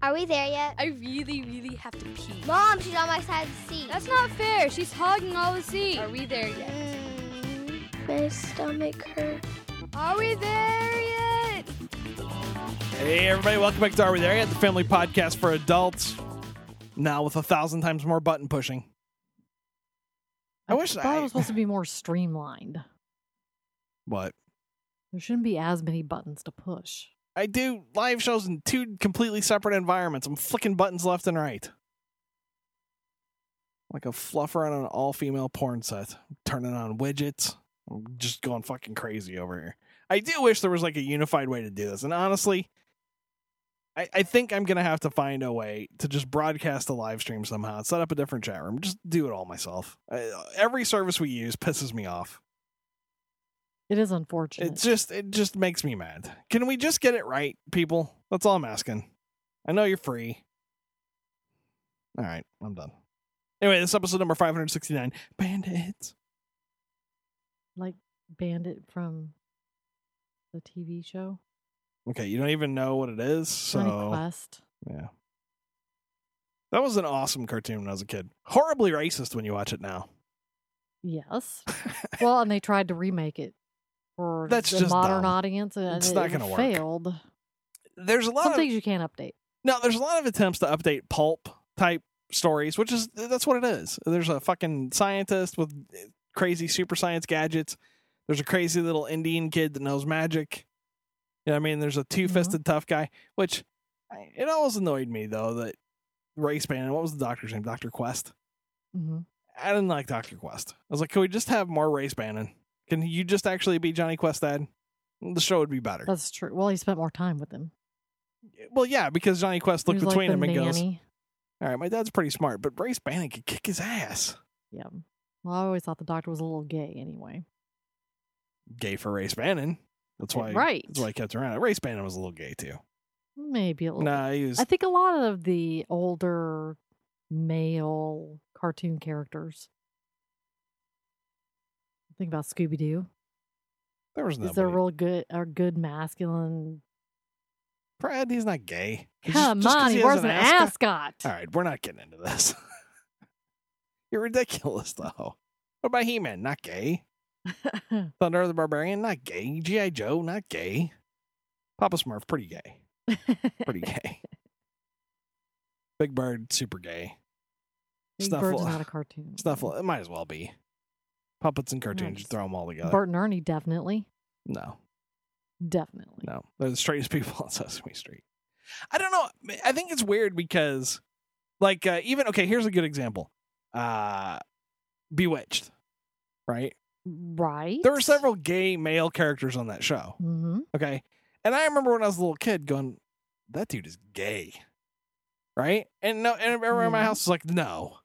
Are we there yet? I really, really have to pee. Mom, she's on my side of the seat. That's not fair. She's hogging all the seat. Are we there yet? Mm, my stomach hurts. Are we there yet? Hey, everybody, welcome back to Are We There Yet? The family podcast for adults. Now with a thousand times more button pushing. I wish thought I- it was supposed to be more streamlined. What? There shouldn't be as many buttons to push. I do live shows in two completely separate environments. I'm flicking buttons left and right. Like a fluffer on an all female porn set. turning on widgets. I'm just going fucking crazy over here. I do wish there was like a unified way to do this. And honestly, I, I think I'm to have to find a way to just broadcast a live stream somehow, set up a different chat room, just do it all myself. I, every service we use pisses me off. It is unfortunate. It just it just makes me mad. Can we just get it right, people? That's all I'm asking. I know you're free. All right, I'm done. Anyway, this is episode number 569, Bandits. like Bandit from the TV show. Okay, you don't even know what it is, so Quest. yeah. That was an awesome cartoon when I was a kid. Horribly racist when you watch it now. Yes. well, and they tried to remake it for That's the just modern dumb. audience, and It's it, not it gonna work. failed. There's a lot Some of things you can't update. No, there's a lot of attempts to update pulp type stories, which is that's what it is. There's a fucking scientist with eh, crazy super science gadgets. There's a crazy little Indian kid that knows magic. You know what I mean? There's a mm-hmm. two fisted tough guy, which it always annoyed me though that race band. What was the doctor's name? Doctor Quest. hmm I didn't like Doctor Quest. I was like, can we just have more Race Bannon? Can you just actually be Johnny Quest dad? The show would be better. That's true. Well, he spent more time with him. well, yeah, because Johnny Quest looked between like him and goes, nanny. "All right, my dad's pretty smart, but Race Bannon could kick his ass." Yeah. Well, I always thought the doctor was a little gay anyway. gay for Race Bannon. That's why. Right. That's why I kept around. Race Bannon was a little gay too. Maybe a little. Nah, he was. I think a lot of the older male cartoon characters. Think about Scooby Doo. there was Is nobody. there real good or good masculine? Brad, he's not gay. He's just- Come just on, he has wears an ascot. All right, we're not getting into this. You're ridiculous, though. What about He-Man? Not gay. Thundarr of the Barbarian? Not gay. GI Joe? Not gay. Papa Smurf? Pretty gay. Pretty gay. Big Bird? Super gay. Big Bird's not a cartoon. Snuffle? It might as well be. Puppets and cartoons. You Nice. throw them all together. Bert and Ernie, definitely, no. definitely. No, they're the straightest people on Sesame Street. I don't know. I think it's weird because, like, uh, even okay. Here's a good example. Uh, Bewitched, right? Right. There were several gay male characters on that show. hmm Okay, and I remember when I was a little kid going, "That dude is gay," right? And no, and everyone in my house was like, "No."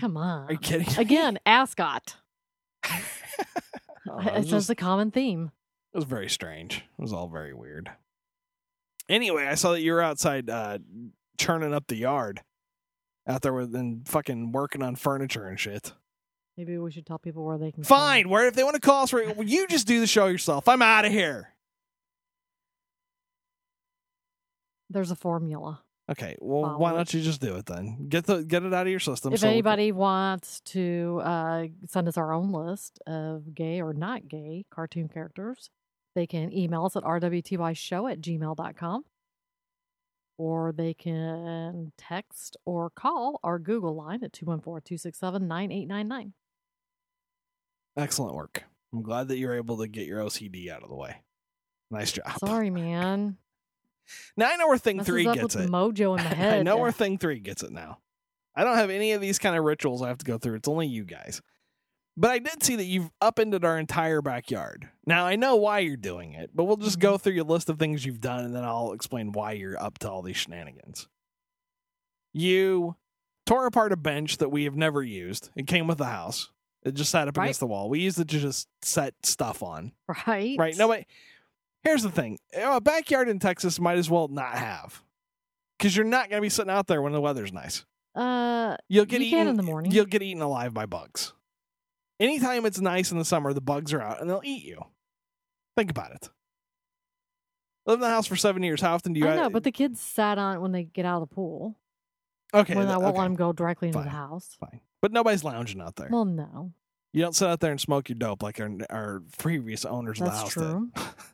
Come on. Are you kidding? me? Again, ascot. Oh, It's just a common theme. It was very strange. It was all very weird. Anyway, I saw that you were outside uh, churning up the yard out there with and fucking working on furniture and shit. Maybe we should tell people where they can. Fine. find- Where if they want to call us, well, you just do the show yourself. I'm out of here. There's a formula. Okay. Well, Follow why don't you just do it then? Get the get it out of your system. if so we can- anybody wants to uh, send us our own list of gay or not gay cartoon characters, they can email us at rwtyshow at gmail.com or they can text or call our Google line at 214 267 9899. excellent work. I'm glad that you're able to get your OCD out of the way. Nice job. Sorry, man. Now I know where Thing Messes Three up gets with it. mojo in the head. I know where Thing Three gets it now. I don't have any of these kind of rituals I have to go through. It's only you guys. But I did see that you've upended our entire backyard. Now I know why you're doing it, but we'll just Mm-hmm. go through your list of things you've done, and then I'll explain why you're up to all these shenanigans. You tore apart a bench that we have never used. It came with the house. It just sat up Right. against the wall. We used it to just set stuff on. Right. Right. No, but here's the thing: a backyard in Texas might as well not have, because you're not going to be sitting out there when the weather's nice. Uh, You'll get You eaten in the morning. You'll get eaten alive by bugs. Anytime it's nice in the summer, the bugs are out and they'll eat you. Think about it. Live in the house for seven years. How often do you? I know, but the kids sat on it when they get out of the pool. okay, when I won't okay, let them go directly into Fine. the house. fine. But nobody's lounging out there. Well, no, you don't sit out there and smoke your dope like our, our previous owners of the house true. did.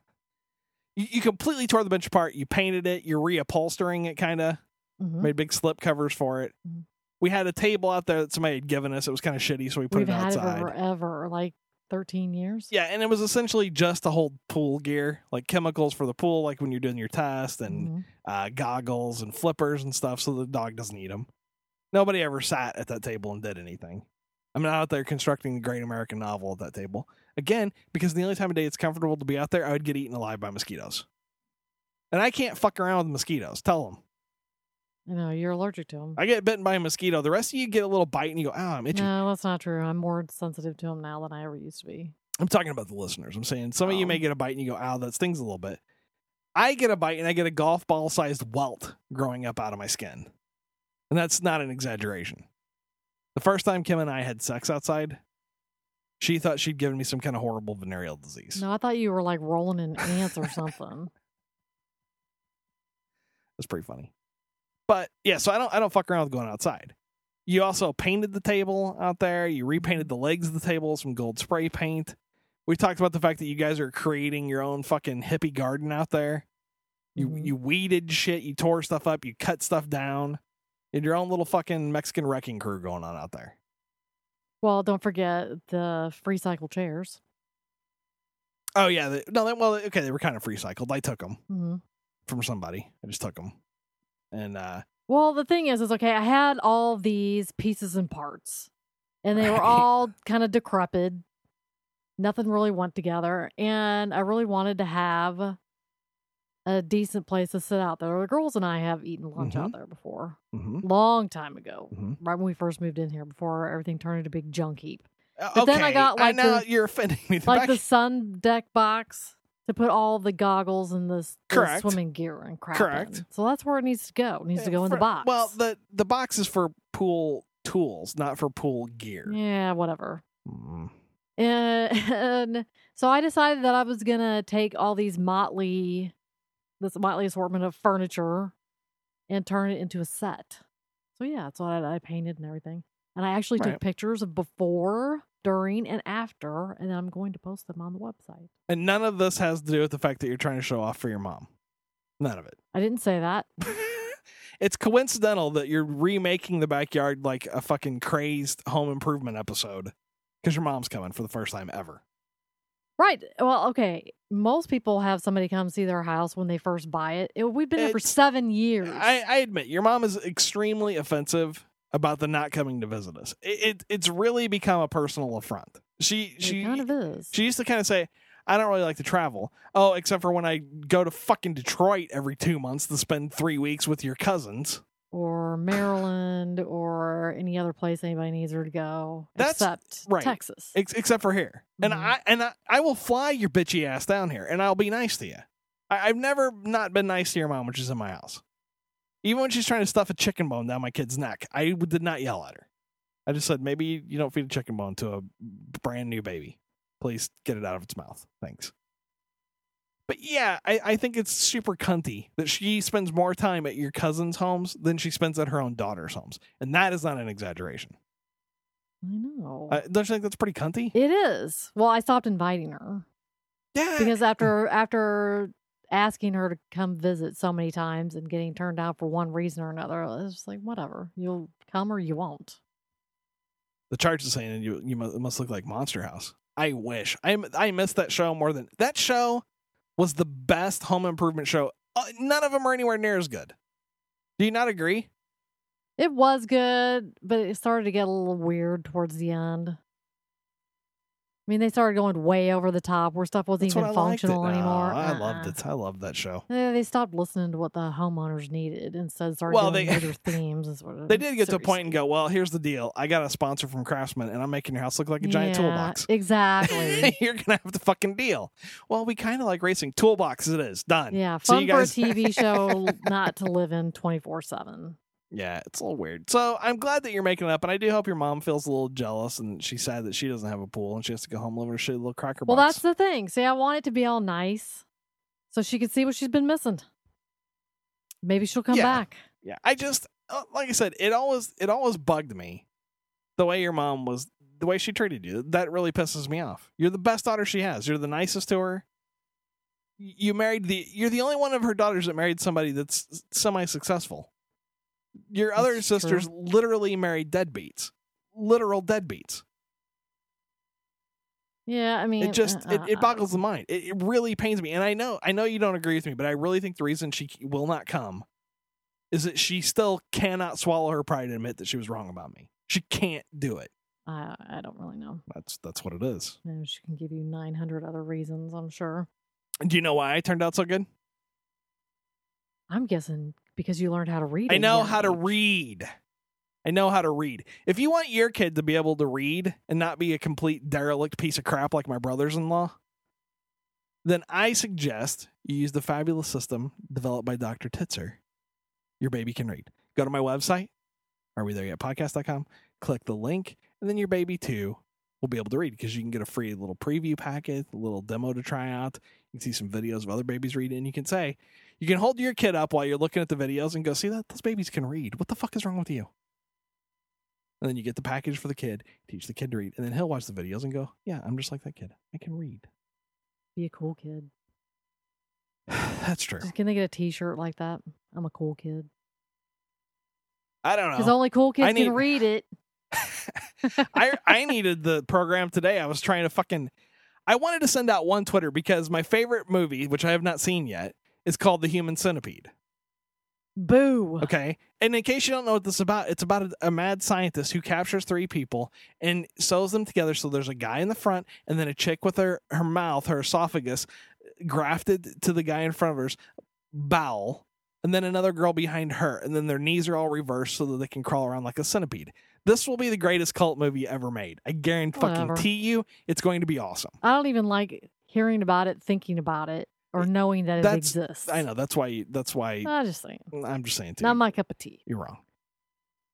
You, you completely tore the bench apart. You painted it. You're reupholstering it, kind of. Mhm. Made big slip covers for it. Mhm. We had a table out there that somebody had given us. It was kind of shitty, so we put We've it had outside. it forever, like thirteen years. Yeah, and it was essentially just to hold pool gear, like chemicals for the pool, like when you're doing your test, and Mhm. uh, goggles and flippers and stuff, so the dog doesn't eat them. Nobody ever sat at that table and did anything. I'm not out there constructing the great American novel at that table again because the only time of day it's comfortable to be out there, I would get eaten alive by mosquitoes, and I can't fuck around with mosquitoes. Tell them I know you're allergic to them. I get bitten by a mosquito. The rest of you get a little bite and you go, "Oh, I'm itchy." No, that's not true. I'm more sensitive to them now than I ever used to be. I'm talking about the listeners. I'm saying some of you Oh. may get a bite and you go, ow, that stings a little bit. I get a bite and I get a golf ball sized welt growing up out of my skin. And that's not an exaggeration. The first time Kim and I had sex outside, she thought she'd given me some kind of horrible venereal disease. No, I thought you were like rolling in ants or something. That's pretty funny. But yeah, so I don't I don't fuck around with going outside. You also painted the table out there. You repainted the legs of the table with some gold spray paint. We talked about the fact that you guys are creating your own fucking hippie garden out there. You Mhm. you weeded shit, you tore stuff up, you cut stuff down. You had your own little fucking Mexican wrecking crew going on out there. Well, don't forget the free cycle chairs. Oh yeah, they, no, they, well, okay, they were kind of free cycled. I took them hmm from somebody. I just took them, and uh, Well, the thing is, is okay. I had all these pieces and parts, and they were all kind of decrepit. Nothing really went together, and I really wanted to have a decent place to sit out there. The girls and I have eaten lunch out there before, mhm, long time ago, mhm. right when we first moved in here, before everything turned into a big junk heap. Uh, But then I got, like, now the- you're offending me. The like back- the sun deck box to put all the goggles and the, the swimming gear and crap. Correct. in. So that's where it needs to go. It needs to go in the box. Well, the the box is for pool tools, not for pool gear. yeah, whatever. Mm. And so I decided that I was gonna take all these motley, this motley assortment of furniture, and turn it into a set. So yeah, that's what I, I painted and everything. And I actually Right. took pictures of before, during, and after, and then I'm going to post them on the website. And none of this has to do with the fact that you're trying to show off for your mom. None of it. I didn't say that. it's coincidental that you're remaking the backyard like a fucking crazed home improvement episode because your mom's coming for the first time ever. Right. Well, okay. Most people have somebody come see their house when they first buy it. it we've been there for seven years. I, I admit your mom is extremely offensive about the not coming to visit us. It, it it's really become a personal affront. She it she kind of is. She used to kind of say, I don't really like to travel. Oh, except for when I go to fucking Detroit every two months to spend three weeks with your cousins. Or Maryland or any other place anybody needs her to go That's- except right. Texas. Ex- except for here. And Mhm. I and I, I will fly your bitchy ass down here and I'll be nice to you. I, I've never not been nice to your mom when she's in my house. Even when she's trying to stuff a chicken bone down my kid's neck, I did not yell at her. I just said, maybe you don't feed a chicken bone to a brand new baby. Please get it out of its mouth. Thanks. But yeah, I, I think it's super cunty that she spends more time at your cousin's homes than she spends at her own daughter's homes. And that is not an exaggeration. I know. Uh, don't you think that's pretty cunty? it is. Well, I stopped inviting her Yeah. because after after asking her to come visit so many times and getting turned down for one reason or another, it's just like whatever. You'll come or you won't. The charge is saying you you must, must look like Monster House. I wish I I missed that show more than that show was the best home improvement show. Uh, none of them are anywhere near as good. Do you not agree? It was good, but it started to get a little weird towards the end. I mean, they started going way over the top where stuff wasn't That's even I functional anymore. No, I loved Uh-uh. it. I loved that show. Yeah, they stopped listening to what the homeowners needed. Instead, started Well, doing they- major themes. And sort of They did get to a point and go, well, here's the deal. I got a sponsor from Craftsman, and I'm making your house look like a giant Yeah, toolbox. Exactly. You're gonna have to fucking deal. Well, we kind of like racing. Toolbox it is done. yeah, So fun you guys- for a TV show not to live in twenty four seven. Yeah, it's a little weird. So I'm glad that you're making it up, and I do hope your mom feels a little jealous and she's sad that she doesn't have a pool and she has to go home live in a shitty little cracker Well, box. that's the thing. See, I want it to be all nice. so she could see what she's been missing. Maybe she'll come Yeah. back. Yeah, I just uh, like I said, it always it always bugged me the way your mom was, the way she treated you. That really pisses me off. You're the best daughter she has. You're the nicest to her. You married the. You're the only one of her daughters that married somebody that's semi successful. Your other That's sisters true. literally married deadbeats, literal deadbeats. Yeah, I mean, It just uh, it, uh, it uh, boggles the mind. It, it really pains me, and I know I know you don't agree with me, but I really think the reason she will not come is that she still cannot swallow her pride and admit that she was wrong about me. She can't do it. I, I don't really know. That's that's what it is. Know, she can give you 900 other reasons, I'm sure. Do you know why I turned out so good? I'm guessing because you learned how to read. I know how to read. I know how to read. If you want your kid to be able to read and not be a complete derelict piece of crap like my brothers-in-law, then I suggest you use the fabulous system developed by Dr. Titzer. Your baby can read. Go to my website, are we there yet podcast.com, click the link, and then your baby too will be able to read because you can get a free little preview packet, a little demo to try out. You can see some videos of other babies reading, and you can say, you can hold your kid up while you're looking at the videos and go, see that? Those babies can read. What the fuck is wrong with you? And then you get the package for the kid, teach the kid to read, and then he'll watch the videos and go, yeah, I'm just like that kid. I can read. Be a cool kid. That's true. Just can they get a T-shirt like that? I'm a cool kid. I don't know Because only cool kids need- can read it. I I needed the program today. I was trying to fucking I wanted to send out one Twitter because my favorite movie, which I have not seen yet, is called The Human Centipede. Boo. Okay. And in case you don't know what this is about, it's about a, a mad scientist who captures three people and sews them together. So there's a guy in the front and then a chick with her, her mouth, her esophagus grafted to the guy in front of her's bowel, and then another girl behind her. And then their knees are all reversed so that they can crawl around like a centipede. This will be the greatest cult movie ever made. I guarantee fucking you it's going to be awesome. I don't even like hearing about it, thinking about it, or knowing that it That's- exists. I know. That's why that's why I'm just saying. I'm just saying to Not my cup of tea. you're wrong.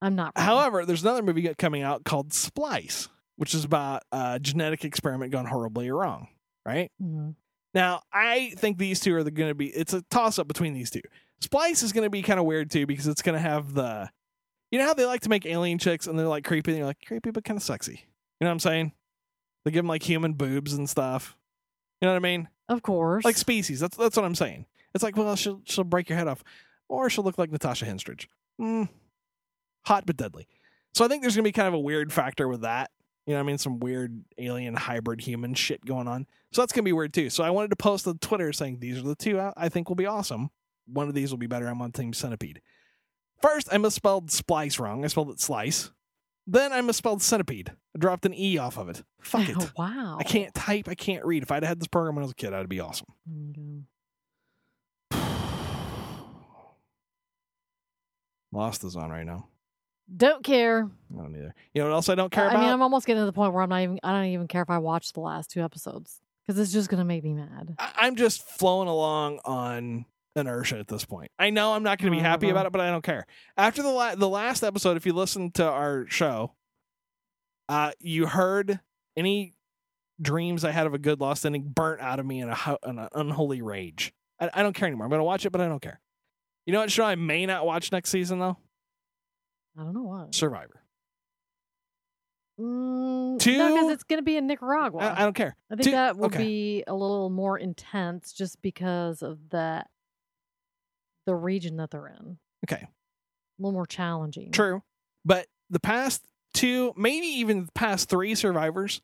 I'm not. wrong. However, there's another movie coming out called Splice, which is about a genetic experiment gone horribly wrong. Right Mhm. now, I think these two are going to be. It's a toss up between these two. Splice is going to be kind of weird too because it's going to have the, you know how they like to make alien chicks and they're like creepy and you're like creepy but kind of sexy. You know what I'm saying? They give them like human boobs and stuff. You know what I mean? Of course. Like species. That's that's what I'm saying. It's like, well, she'll she'll break your head off, or she'll look like Natasha Henstridge. Mm, hot but deadly. So I think there's gonna be kind of a weird factor with that. You know, what I mean, some weird alien hybrid human shit going on. So that's gonna be weird too. So I wanted to post on Twitter saying these are the two I I think will be awesome. One of these will be better. I'm on Team Centipede. First, I misspelled splice wrong. I spelled it slice. Then I misspelled centipede. I dropped an e off of it. Fuck it. wow. I can't type. I can't read. If I'd had this program when I was a kid, I'd be awesome. You Lost is on right now. Don't care. I don't either. You know what else I don't care I about? I mean, I'm almost getting to the point where I'm not even. I don't even care if I watch the last two episodes because it's just gonna make me mad. I- I'm just flowing along on inertia at this point. I know I'm not going to be happy about it, but I don't care. After the la- the last episode, if you listen to our show, uh, you heard any dreams I had of a good lost ending burnt out of me in a ho- in an unholy rage. I, I don't care anymore. I'm going to watch it, but I don't care. You know what show I may not watch next season though? I don't know what. Survivor. Mm, Two- no, because it's gonna be in Nicaragua. I, I don't care. I think two- that will okay. be a little more intense just because of that the region that they're in. Okay. A little more challenging. True. But the past two, maybe even the past three survivors,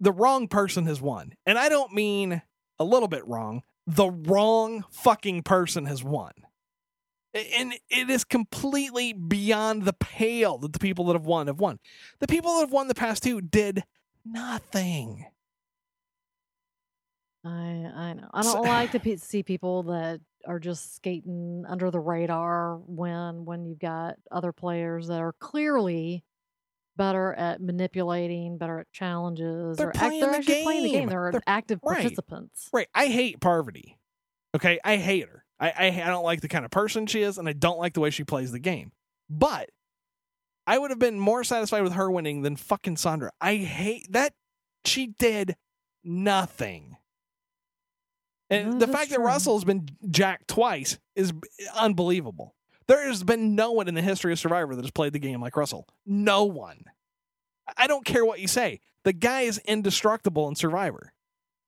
the wrong person has won. And I don't mean a little bit wrong. The wrong fucking person has won. And it is completely beyond the pale that the people that have won have won. The people that have won the past two did nothing. I I know. I don't like to pe- see people that are just skating under the radar when when you've got other players that are clearly better at manipulating, better at challenges. They're or act- playing they're the actually playing the game. game. They're, They're- active right. participants. Right. I hate Parvati. Okay. I hate her. I, I I don't like the kind of person she is, and I don't like the way she plays the game. But I would have been more satisfied with her winning than fucking Sandra. I hate that she did nothing. And No, the fact that. Russell's been jacked twice is unbelievable. There has been no one in the history of Survivor that has played the game like Russell. No one. I don't care what you say. The guy is indestructible in Survivor.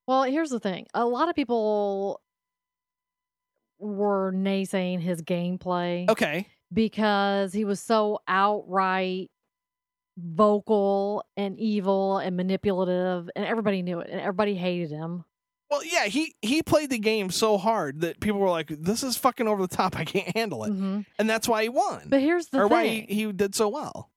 Well, here's the thing. A lot of people were naysaying his gameplay Okay. because he was so outright vocal and evil and manipulative and everybody knew it and everybody hated him. Well, yeah, he he played the game so hard that people were like, "This is fucking over the top. I can't handle it," Mhm. and that's why he won, But here's the or thing. why he, he did so well.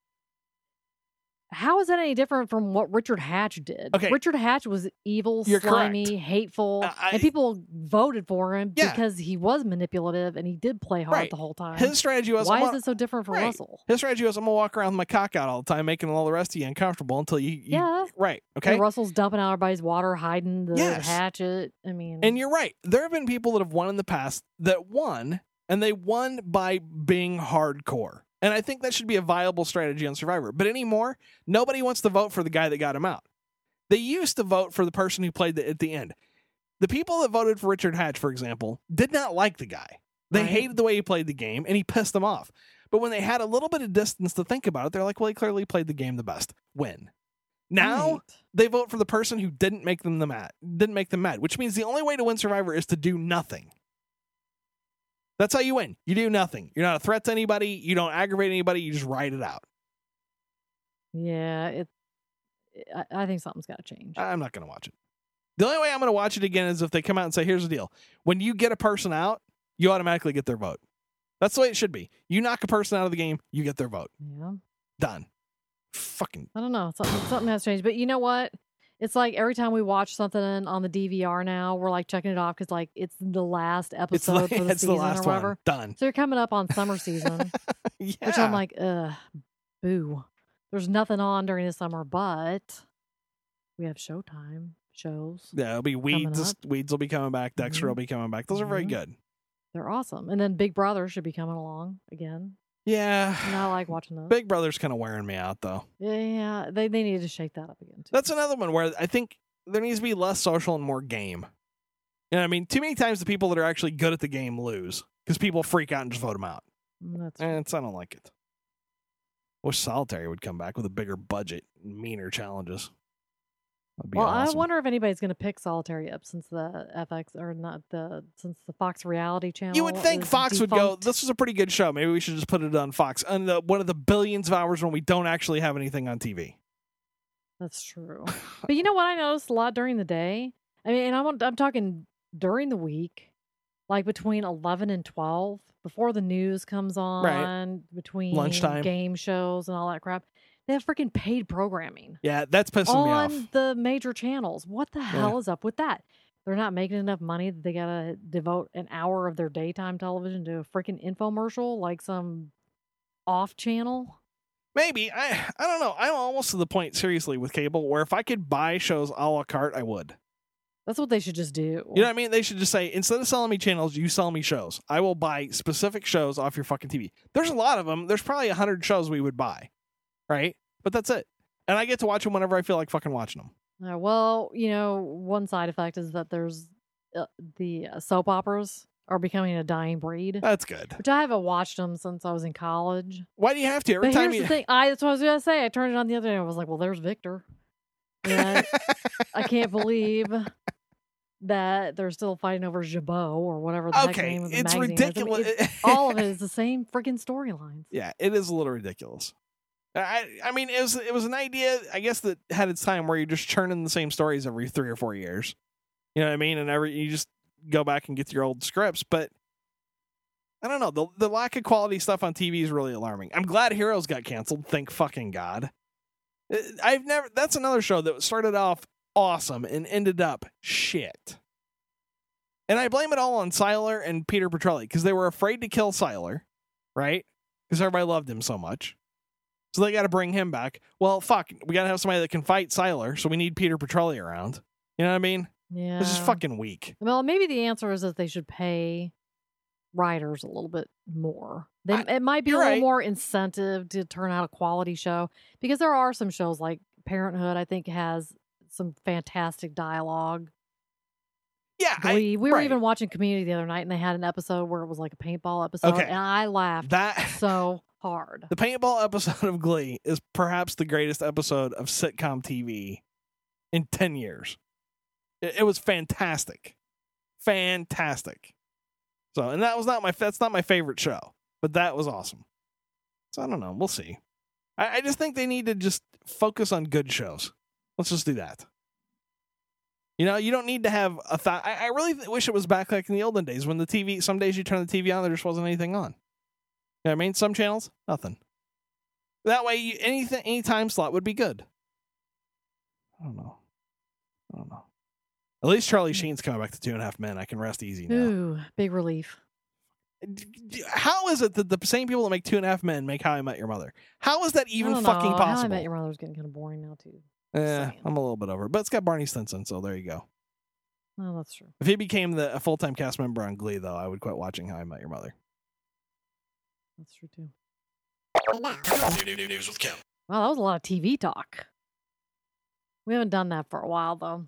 How is that any different from what Richard Hatch did? Okay. Richard Hatch was evil, You're slimy, correct. hateful, Uh, I- and people voted for him Yeah. because he was manipulative and he did play hard Right. the whole time. His strategy was, Why is it so different for Right. Russell? His strategy was, I'm gonna walk around with my cock out all the time, making all the rest of you uncomfortable until you, you Yeah. right, And okay. Russell's dumping out everybody's water, hiding the Yes. hatchet. I mean, And you're right. There have been people that have won in the past that won, and they won by being hardcore. And I think that should be a viable strategy on Survivor. But anymore, nobody wants to vote for the guy that got him out. They used to vote for the person who played the, at the end. The people that voted for Richard Hatch, for example, did not like the guy. They Right. hated the way he played the game, and he pissed them off. But when they had a little bit of distance to think about it, they're like, well, he clearly played the game the best. Win. Now right. they vote for the person who didn't make them the mad, didn't make them mad, which means the only way to win Survivor is to do nothing. That's how you win. You do nothing. You're not a threat to anybody. You don't aggravate anybody. You just ride it out. yeah, it. I, I think something's got to change. I'm not going to watch it. The only way I'm going to watch it again is if they come out and say, "Here's the deal: when you get a person out, you automatically get their vote." That's the way it should be. You knock a person out of the game, you get their vote. yeah, Done. Fucking I don't know. Something, something has changed. But you know what? It's like every time we watch something on the DVR now, we're like checking it off because like it's the last episode the, for the it's season the last or whatever. one. Done. So you're coming up on summer season, yeah. which I'm like, ugh, boo. There's nothing on during the summer, but we have Showtime shows. yeah, it'll be weeds. Weeds will be coming back. Dexter Mhm. will be coming back. Those are very Mhm. good. They're awesome. And then Big Brother should be coming along again. Yeah. And I like watching those. Big Brother's kind of wearing me out though. Yeah, yeah, they they need to shake that up again. Too. That's another one where I think there needs to be less social and more game. You know I mean? Too many times the people that are actually good at the game lose because people freak out and just vote them out. Mm, That's And it's, I don't like it. Wish Solitary would come back with a bigger budget, meaner challenges. Well, awesome. I wonder if anybody's going to pick Solitary up since the FX or not the since the Fox Reality Channel. You would think is Fox would go. This was a pretty good show. Maybe we should just put it on Fox. And the, one of the billions of hours when we don't actually have anything on TV. That's true. but you know what I noticed a lot during the day? I mean, and I'm I'm talking during the week, like between eleven and twelve, before the news comes on, between Lunchtime. game shows and all that crap. They have freaking paid programming Yeah, that's pissing me off. on the major channels. What the hell is up with that? They're not making enough money that they gotta devote an hour of their daytime television to a freaking infomercial like some off channel. Maybe I I don't know. I'm almost to the point seriously with cable where if I could buy shows a la carte, I would. That's what they should just do. You know what I mean? They should just say instead of selling me channels, you sell me shows. I will buy specific shows off your fucking TV. There's a lot of them. There's probably a hundred shows we would buy, right? But that's it. And I get to watch them whenever I feel like fucking watching them. Uh, well, you know, one side effect is that there's uh, the uh, soap operas are becoming a dying breed, That's good. which I haven't watched them since I was in college. Why do you have to every but time here's you? the thing: I that's what I was gonna say. I turned it on the other day. and I was like, "Well, there's Victor." And I can't believe that they're still fighting over Jabot or whatever the okay, name of the it's magazine is. I mean, ridiculous. it's- all of it is the same freaking storylines. Yeah, it is a little ridiculous. I I mean it was it was an idea I guess that had its time where you're just churning the same stories every three or four years. You know what I mean? And every you just go back and get your old scripts, but I don't know the the lack of quality stuff on TV is really alarming. I'm glad Heroes got canceled. Thank fucking god. Uh, I've never. That's another show that started off awesome and ended up shit. And I blame it all on Sylar and Peter Petrelli because they were afraid to kill Sylar, right? Because everybody loved him so much. So they got to bring him back. Well, fuck, we got to have somebody that can fight Sylar, so we need Peter Petrelli around. You know what I mean? Yeah, This is fucking weak. Well, maybe the answer is that they should pay writers a little bit more. They, I- it might be a little right. more incentive to turn out a quality show because there are some shows like Parenthood. I think has some fantastic dialogue. Yeah, I- we were right. even watching Community the other night, and they had an episode where it was like a paintball episode, Okay. and I laughed that. so hard. The paintball episode of Glee is perhaps the greatest episode of sitcom TV in 10 years. It, it was fantastic. Fantastic. So, and that was not my that's not my favorite show, but that was awesome. So I don't know, we'll see. I, I just think they need to just focus on good shows. Let's just do that. You know, you don't need to have a thought. I, I really th- wish it was back like in the olden days when the TV some days you turn the TV on there just wasn't anything on. You know what I mean? Some channels, nothing. That way, you, anything, any time slot would be good. I don't know. I don't know. At least Charlie hmm. Sheen's coming back to Two and a Half Men. I can rest easy now. Ooh, big relief. How is it that the same people that make Two and a Half Men make How I Met Your Mother? How is that even fucking know. possible? How I Met Your Mother is getting kind of boring now too. Yeah. I'm a little bit over, it. but it's got Barney Stinson, so there you go. Oh, that's true. If he became the a full time cast member on Glee, though, I would quit watching How I Met Your Mother. That's true too. Wow, that was a lot of TV talk. We haven't done that for a while though.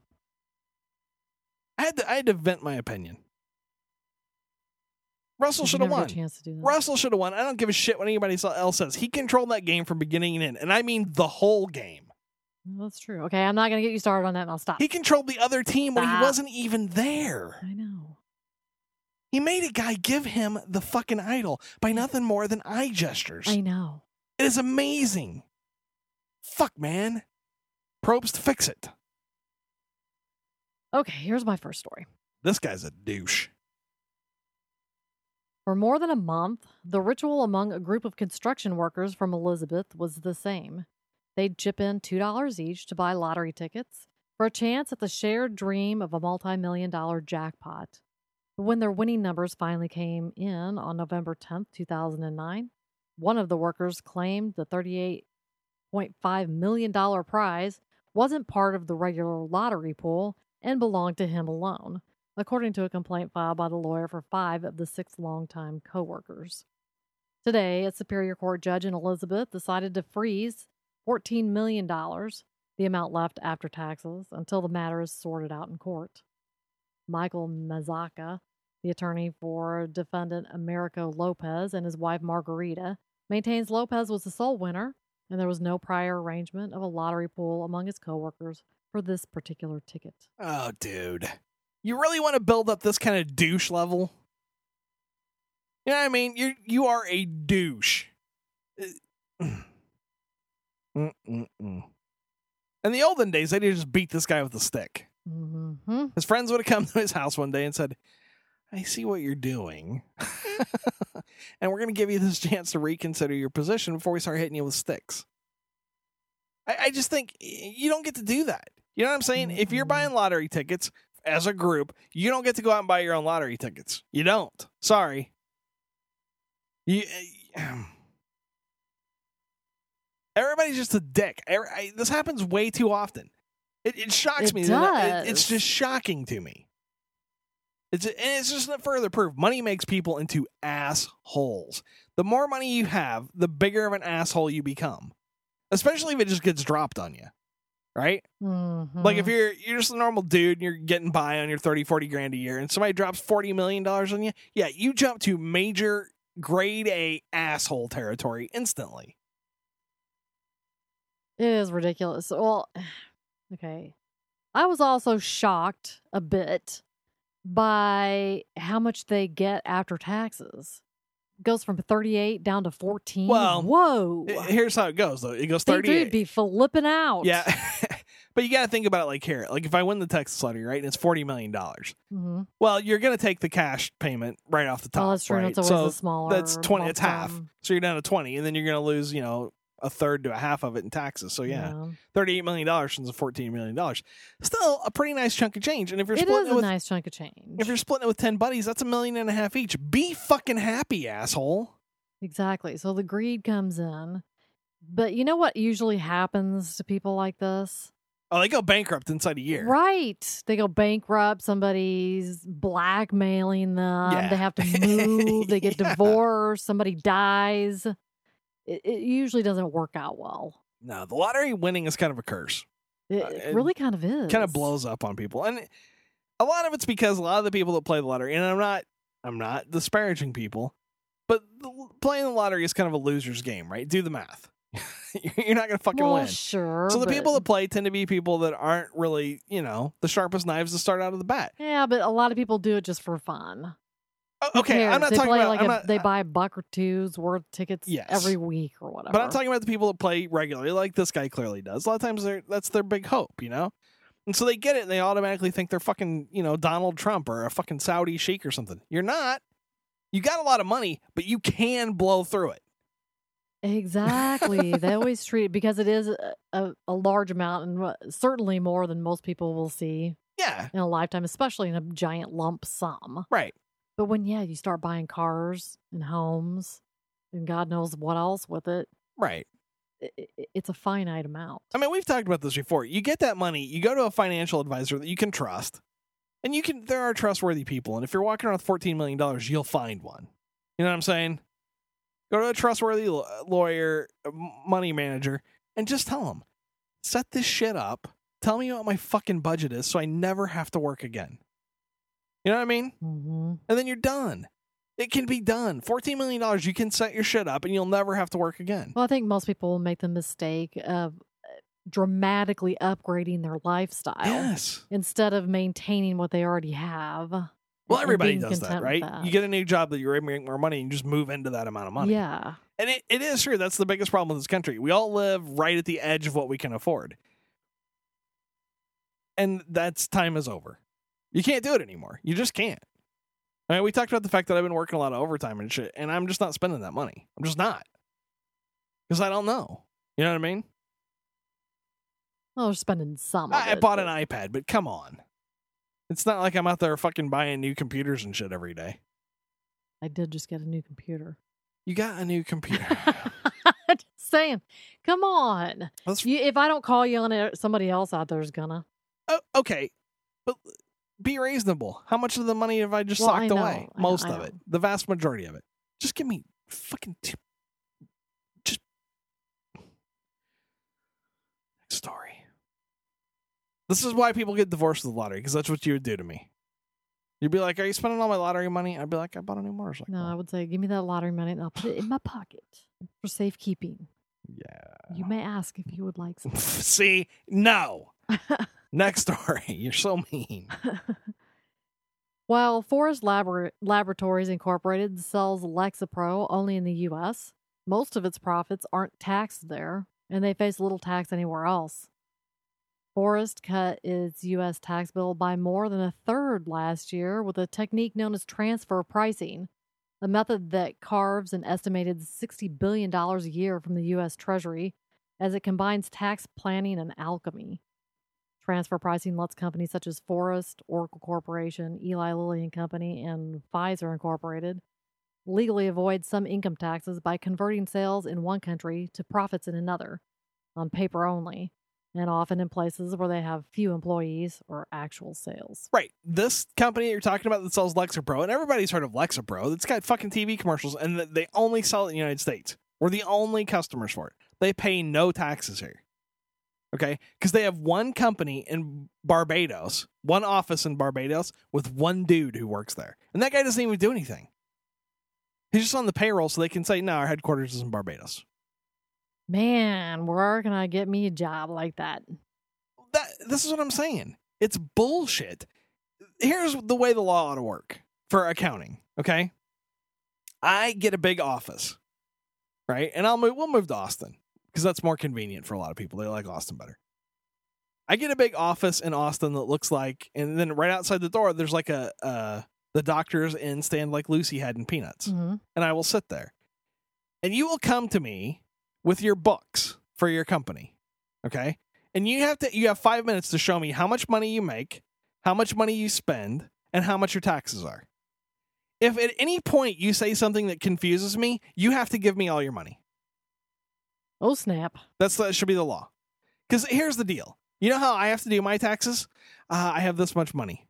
I had to, I had to vent my opinion. Russell should have won. chance to do that. Russell should have won. I don't give a shit what anybody else says. He controlled that game from beginning and end, and I mean the whole game. Well, that's true. Okay, I'm not going to get you started on that, and I'll stop. He controlled the other team when he wasn't even there. I know. He made a guy give him the fucking idol by nothing more than eye gestures. I know. It is amazing. Fuck, man. Probst, fix it. Okay, here's my first story. This guy's a douche. For more than a month, the ritual among a group of construction workers from Elizabeth was the same. They'd chip in $2 each to buy lottery tickets for a chance at the shared dream of a multi million dollar jackpot. When their winning numbers finally came in on November 10th, 2009, one of the workers claimed the $38.5 million prize wasn't part of the regular lottery pool and belonged to him alone according to a complaint filed by the lawyer for five of the six longtime co-workers. Today, a Superior Court judge in Elizabeth decided to freeze $14 million, the amount left after taxes, until the matter is sorted out in court. Michael Mazzaka, the attorney for defendant Americo Lopez and his wife Margarita, maintains Lopez was the sole winner and there was no prior arrangement of a lottery pool among his coworkers for this particular ticket. Oh, dude. You really want to build up this kind of douche level? You know I mean? You you are a douche. Mm-mm-mm. In the olden days, they just beat this guy with a stick. Mm-hmm. His friends would have come to his house one day and said, I see what you're doing. and we're going to give you this chance to reconsider your position before we start hitting you with sticks. I, I just think you don't get to do that. You know what I'm saying? If you're Mhm. buying lottery tickets as a group, you don't get to go out and buy your own lottery tickets. You don't. Sorry. You, uh, everybody's just a dick. This happens way too often. It, it shocks It me. that- it- it's just shocking to me. It's and it's just a further proof. Money makes people into assholes. The more money you have, the bigger of an asshole you become. Especially if it just gets dropped on you. Right? Mm-hmm. Like if you're you're just a normal dude and you're getting by on your 30, 40 grand a year and somebody drops 40 million dollars on you, yeah, you jump to major grade A asshole territory instantly. It is ridiculous. Well, okay. I was also shocked a bit by how much they get after taxes. Goes from 38 down to 14. Well, whoa. Here's how it goes though. It goes Think 38. they'd be flipping out. Yeah. but you got to think about it like here. Like if I win the Texas lottery, right, and it's 40 million dollars. hmm Well, you're going to take the cash payment right off the top. Oh, that's true. Right? That's always so a smaller. that's 20 it's half. So you're down to 20 and then you're going to lose, you know, a third to a half of it in taxes. So yeah. 38 million dollars the 14 million dollars. Still a pretty nice chunk of change. And if you're It splitting is it a with nice chunk of change. if you're splitting it with 10 buddies, that's a million and a half each. Be fucking happy, asshole. Exactly. So the greed comes in. But you know what usually happens to people like this? Oh, they go bankrupt inside a year. Right. They go bankrupt. Somebody's blackmailing them. Yeah. They have to move. they get Yeah. divorced. Somebody dies. It, it usually doesn't work out well. No, the lottery winning is kind of a curse. It, Uh, it it really kind of is. kind of blows up on people. And a lot of it's because a lot of the people that play the lottery, and I'm not, I'm not disparaging people, but the, playing the lottery is kind of a loser's game, right? Do the math. You're not gonna fucking well, win. sure. So the but- people that play tend to be people that aren't really, you know, the sharpest knives to start out of the bat. yeah, but a lot of people do it just for fun. Oh, okay, I'm not they talking about. like I'm a, not, they uh, buy a buck or two's worth tickets Yes. every week or whatever. but I'm talking about the people that play regularly, like this guy clearly does. A lot of times, they're, that's their big hope, you know. And so they get it, and they automatically think they're fucking, you know, Donald Trump or a fucking Saudi sheik or something. You're not. You got a lot of money, but you can blow through it. Exactly. they always treat it because it is a, a, a large amount and certainly more than most people will see Yeah, in a lifetime, especially in a giant lump sum. right. But when, yeah, you start buying cars and homes and God knows what else with it, Right. i i- it's a finite amount. I mean, we've talked about this before. You get that money, you go to a financial advisor that you can trust, and you can. There are trustworthy people, and if you're walking around with fourteen million dollars, you'll find one. You know what I'm saying? Go to a trustworthy lawyer, uh, money manager, and just tell them, set this shit up. Tell me what my fucking budget is, so I never have to work again. You know what I mean? hmm And then you're done. It can be done. Fourteen million dollars, you can set your shit up, and you'll never have to work again. Well, I think most people make the mistake of uh, dramatically upgrading their lifestyle Yes. instead of maintaining what they already have. Well, everybody does that, right? that. You get a new job that you're able to make more money and you just move into that amount of money. Yeah. And it, it is true. That's the biggest problem in this country. We all live right at the edge of what we can afford. And that's time is over. You can't do it anymore. You just can't. I mean, we talked about the fact that I've been working a lot of overtime and shit, and I'm just not spending that money. I'm just not. Because I don't know. You know what I mean? Well, we're spending some. I, I it, bought an iPad, but come on. It's not like I'm out there fucking buying new computers and shit every day. I did just get a new computer. You got a new computer. just saying. Come on. You, if I don't call you on it, somebody else out there is gonna. Oh, okay, but be reasonable. How much of the money have I just Well, I socked know, away? I know, Most I of it, the vast majority of it. Just give me fucking two. Just next story. This is why people get divorced with the lottery because that's what you would do to me. You'd be like, "Are you spending all my lottery money?" I'd be like, "I bought a new motorcycle." No, I would say, give me that lottery money and I'll put it in my pocket for safekeeping. yeah. You may ask if you would like some. See, no. Next story. You're so mean. While Forest Labor- Laboratories Incorporated sells Lexapro only in the U.S., most of its profits aren't taxed there, and they face little tax anywhere else. Forest cut its U.S. tax bill by more than a third last year with a technique known as transfer pricing, a method that carves an estimated $60 billion a year from the U.S. Treasury as it combines tax planning and alchemy. Transfer pricing lets companies such as Forest, Oracle Corporation, Eli Lilly and Company, and Pfizer Incorporated legally avoid some income taxes by converting sales in one country to profits in another, on paper only, and often in places where they have few employees or actual sales. Right. This company you're talking about that sells Lexapro, and everybody's heard of Lexapro. It's got fucking TV commercials, and they only sell it in the United States. We're the only customers for it. They pay no taxes here. Okay? Because they have one company in Barbados, one office in Barbados with one dude who works there. And that guy doesn't even do anything. He's just on the payroll so they can say, no, our headquarters is in Barbados. Man, where can I get me a job like that? that this is what I'm saying. It's bullshit. Here's the way the law ought to work for accounting. Okay, I get a big office, right, and I'll move. We'll move to Austin because that's more convenient for a lot of people. They like Austin better. I get a big office in Austin that looks like, and then right outside the door, there's like a uh, the doctor's in stand like Lucy had in Peanuts hmm and I will sit there. And you will come to me with your books for your company. Okay? And you have to you have 5 minutes to show me how much money you make, how much money you spend, and how much your taxes are. If at any point you say something that confuses me, you have to give me all your money. Oh, snap. That's that should be the law. Cuz here's the deal. You know how I have to do my taxes? Uh, I have this much money.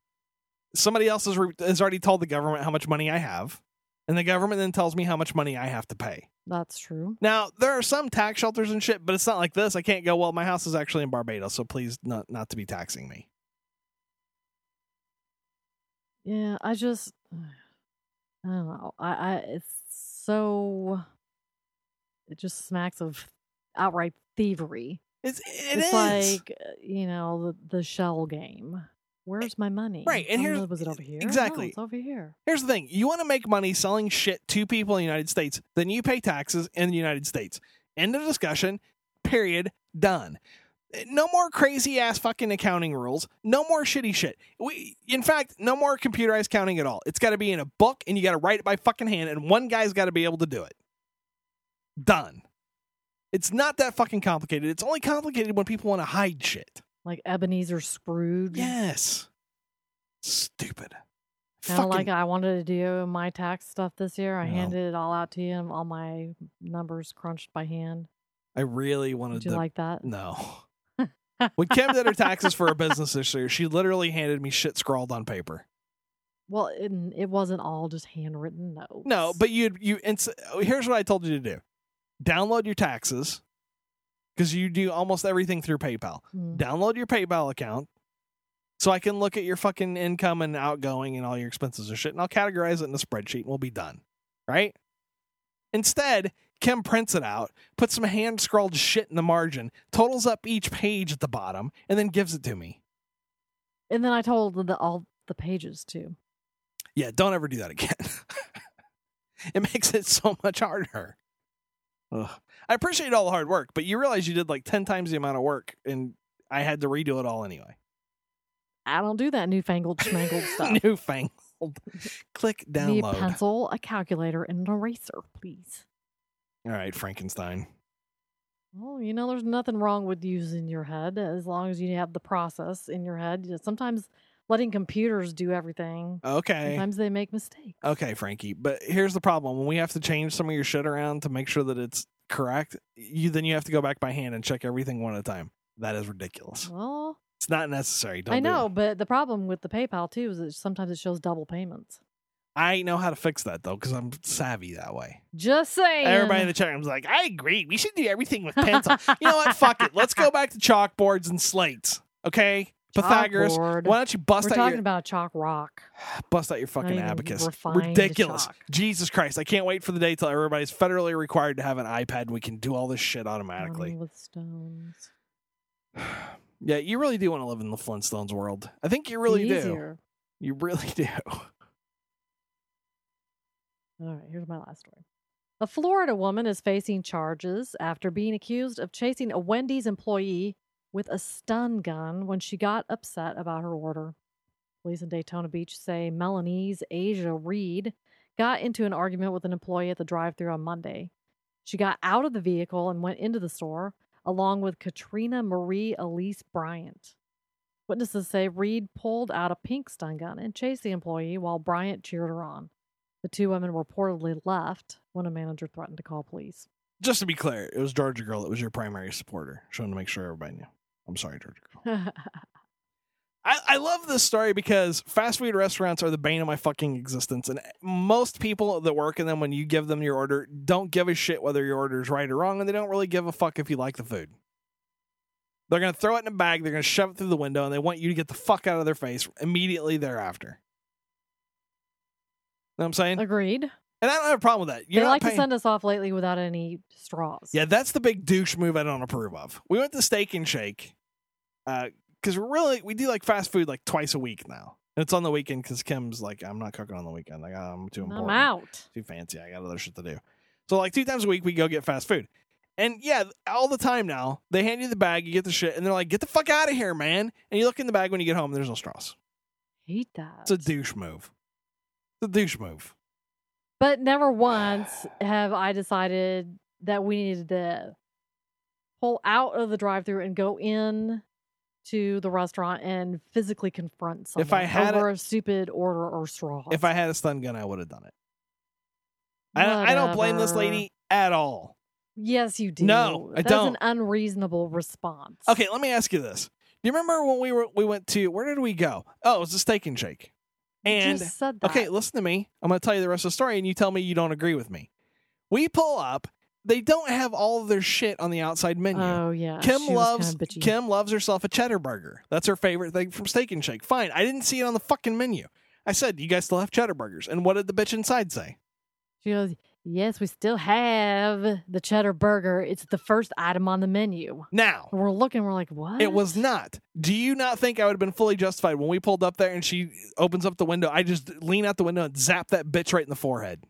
Somebody else has, re- has already told the government how much money I have, and the government then tells me how much money I have to pay. That's true. Now there are some tax shelters and shit, but it's not like this. I can't go. Well, my house is actually in Barbados, so please not not to be taxing me. Yeah, I just I don't know. I, I it's so it just smacks of outright thievery. It's it it's is. like uh, you know the the shell game. Where's my money? right, and Oh, here's- no, was it over here? No, exactly. it's over here. Here's the thing: you want to make money selling shit to people in the United States, then you pay taxes in the United States. End of discussion. Period. Done. No more crazy ass fucking accounting rules. No more shitty shit. We, in fact, no more computerized counting at all. It's got to be in a book, and you got to write it by fucking hand, and one guy's got to be able to do it. Done. It's not that fucking complicated. It's only complicated when people want to hide shit. Like Ebenezer Scrooge. Yes. Stupid. Kind of like I wanted to do my tax stuff this year. I No. handed it all out to you, and all my numbers crunched by hand. I really wanted Did you to like that? No. when Kim did her taxes for a business this year, she literally handed me shit scrawled on paper. Well, it, it wasn't all just handwritten notes. No, but you you and so- here's what I told you to do: download your taxes because you do almost everything through PayPal. Mm. Download your PayPal account so I can look at your fucking income and outgoing and all your expenses and shit, and I'll categorize it in a spreadsheet and we'll be done. Right? Instead, Kim prints it out, puts some hand scrawled shit in the margin, totals up each page at the bottom, and then gives it to me. And then I told the, all the pages too. Yeah, don't ever do that again. it makes it so much harder. Ugh. I appreciate all the hard work, but you realize you did like 10 times the amount of work and I had to redo it all anyway. I don't do that newfangled schmangled stuff. Newfangled. Click download. Need a pencil, a calculator, and an eraser, please. All right, Frankenstein. Well, you know, there's nothing wrong with using your head as long as you have the process in your head. Sometimes letting computers do everything, Okay. sometimes they make mistakes. Okay, Frankie. But here's the problem. When we have to change some of your shit around to make sure that it's correct, you then you have to go back by hand and check everything one at a time. That is ridiculous. Well, It's not necessary. Don't I know, but the problem with the PayPal too is that sometimes it shows double payments. I know how to fix that though, because I'm savvy that way. Just saying. Everybody in the chat room's like, I agree. We should do everything with pencil. you know what? Fuck it. Let's go back to chalkboards and slates. Okay? Pythagoras. Chalkboard. Why don't you bust We're out talking your about chalk rock. bust out your fucking abacus? Ridiculous. chalk. Jesus Christ. I can't wait for the day till everybody's federally required to have an iPad and we can do all this shit automatically. With stones. Yeah, you really do want to live in the Flintstones world. I think you really do. You really do. All right, here's my last story. A Florida woman is facing charges after being accused of chasing a Wendy's employee with a stun gun when she got upset about her order. Police in Daytona Beach say Melanese Asia Reed got into an argument with an employee at the drive thru on Monday. She got out of the vehicle and went into the store, along with Katrina Marie Elise Bryant. Witnesses say Reed pulled out a pink stun gun and chased the employee while Bryant cheered her on. The two women reportedly left when a manager threatened to call police. Just to be clear, it was Georgia Girl that was your primary supporter. Just wanted to make sure everybody knew. I'm sorry, Georgia Girl. I, I love this story because fast food restaurants are the bane of my fucking existence. And most people that work in them, when you give them your order, don't give a shit whether your order is right or wrong, and they don't really give a fuck if you like the food. They're going to throw it in a bag, they're going to shove it through the window, and they want you to get the fuck out of their face immediately thereafter. You know what I'm saying? Agreed. And I don't have a problem with that. You're they like paying- to send us off lately without any straws. yeah, that's the big douche move I don't approve of. We went to Steak and Shake uh, because we're really we do like fast food like twice a week now. And it's on the weekend because Kim's like, I'm not cooking on the weekend. Like I'm too important, I'm out. too fancy. I got other shit to do. So like two times a week we go get fast food. And yeah, all the time now they hand you the bag, you get the shit, and they're like, "Get the fuck out of here, man!" And you look in the bag when you get home, and there's no straws. Hate that. It's a douche move. It's a douche move. But never once have I decided that we needed to pull out of the drive-through and go in to the restaurant and physically confront someone If I had over a stupid order or straw. If I had a stun gun, I would have done it. I, I don't blame this lady at all. yes, you do. No, I That's don't. an unreasonable response. Okay, let me ask you this. Do you remember when we were we went to where did we go? Oh, it was a steak and shake. And just said that. okay, listen to me. I'm going to tell you the rest of the story, and you tell me you don't agree with me. We pull up. They don't have all of their shit on the outside menu. Oh yeah. Kim she loves kinda. Kim loves herself a cheddar burger. That's her favorite thing from Steak and Shake. Fine, I didn't see it on the fucking menu. I said, you guys still have cheddar burgers. And what did the bitch inside say? She goes, Yes, we still have the cheddar burger. It's the first item on the menu. Now, we're looking, we're like, What? it was not. Do you not think I would have been fully justified when we pulled up there and she opens up the window? I just lean out the window and zap that bitch right in the forehead.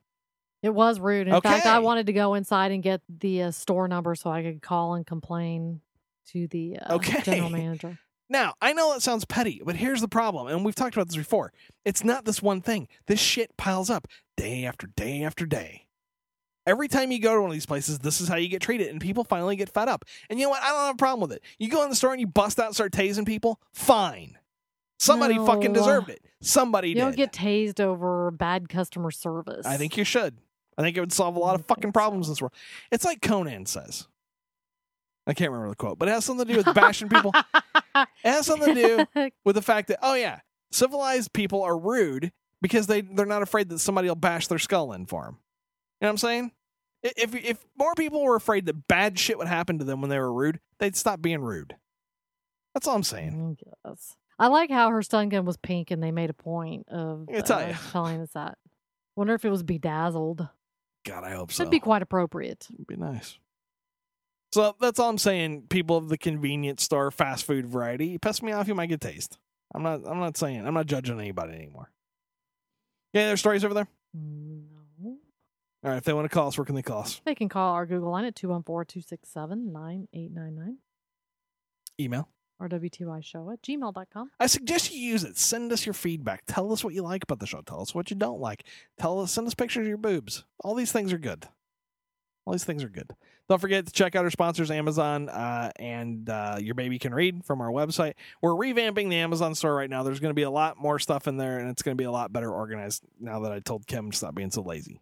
It was rude. In fact, I wanted to go inside and get the uh, store number so I could call and complain to the uh, Okay. general manager. Now, I know that sounds petty, but here's the problem, and we've talked about this before. It's not this one thing. This shit piles up day after day after day. Every time you go to one of these places, this is how you get treated, and people finally get fed up. And you know what? I don't have a problem with it. You go in the store and you bust out and start tasing people, fine. Somebody fucking deserved uh, it. Somebody You did. don't get tased over bad customer service. I think you should. I think it would solve a lot of mm, fucking problems in this world. It's like Conan says. I can't remember the quote, but it has something to do with bashing people. It has something to do with the fact that oh yeah, civilized people are rude because they they're not afraid that somebody will bash their skull in for them. You know what I'm saying? If if more people were afraid that bad shit would happen to them when they were rude, they'd stop being rude. That's all I'm saying. I guess. I like how her stun gun was pink and they made a point of I tell uh, telling us that. Wonder if it was bedazzled. God, I hope so. That'd be quite appropriate. It'd be nice. So that's all I'm saying. People of the convenience store, fast food variety, you piss me off, you might get taste. I'm not. I'm not saying. I'm not judging anybody anymore. Yeah, there's stories over there. No. All right, if they want to call us, where can they call us? They can call our Google line at 214 267 9899 Email. or WTY show at gmail.com. I suggest you use it. Send us your feedback. Tell us what you like about the show. Tell us what you don't like. Tell us. Send us pictures of your boobs. All these things are good. All these things are good. Don't forget to check out our sponsors, Amazon uh, and uh, Your Baby Can Read from our website. We're revamping the Amazon store right now. There's going to be a lot more stuff in there, and it's going to be a lot better organized now that I told Kim to stop being so lazy.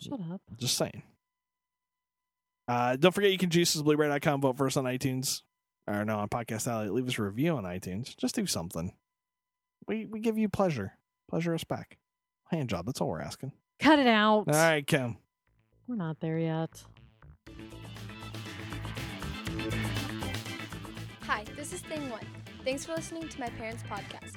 Shut up. Just saying. Uh, don't forget you can juicesblueberry.com, vote for us on iTunes. Or no, on Podcast Alley. Leave us a review on iTunes. Just do something. We we give you pleasure. Pleasure us back. Hand job. That's all we're asking. Cut it out. All right, Kim. We're not there yet. Hi, this is Thing One. Thanks for listening to my parents' podcast.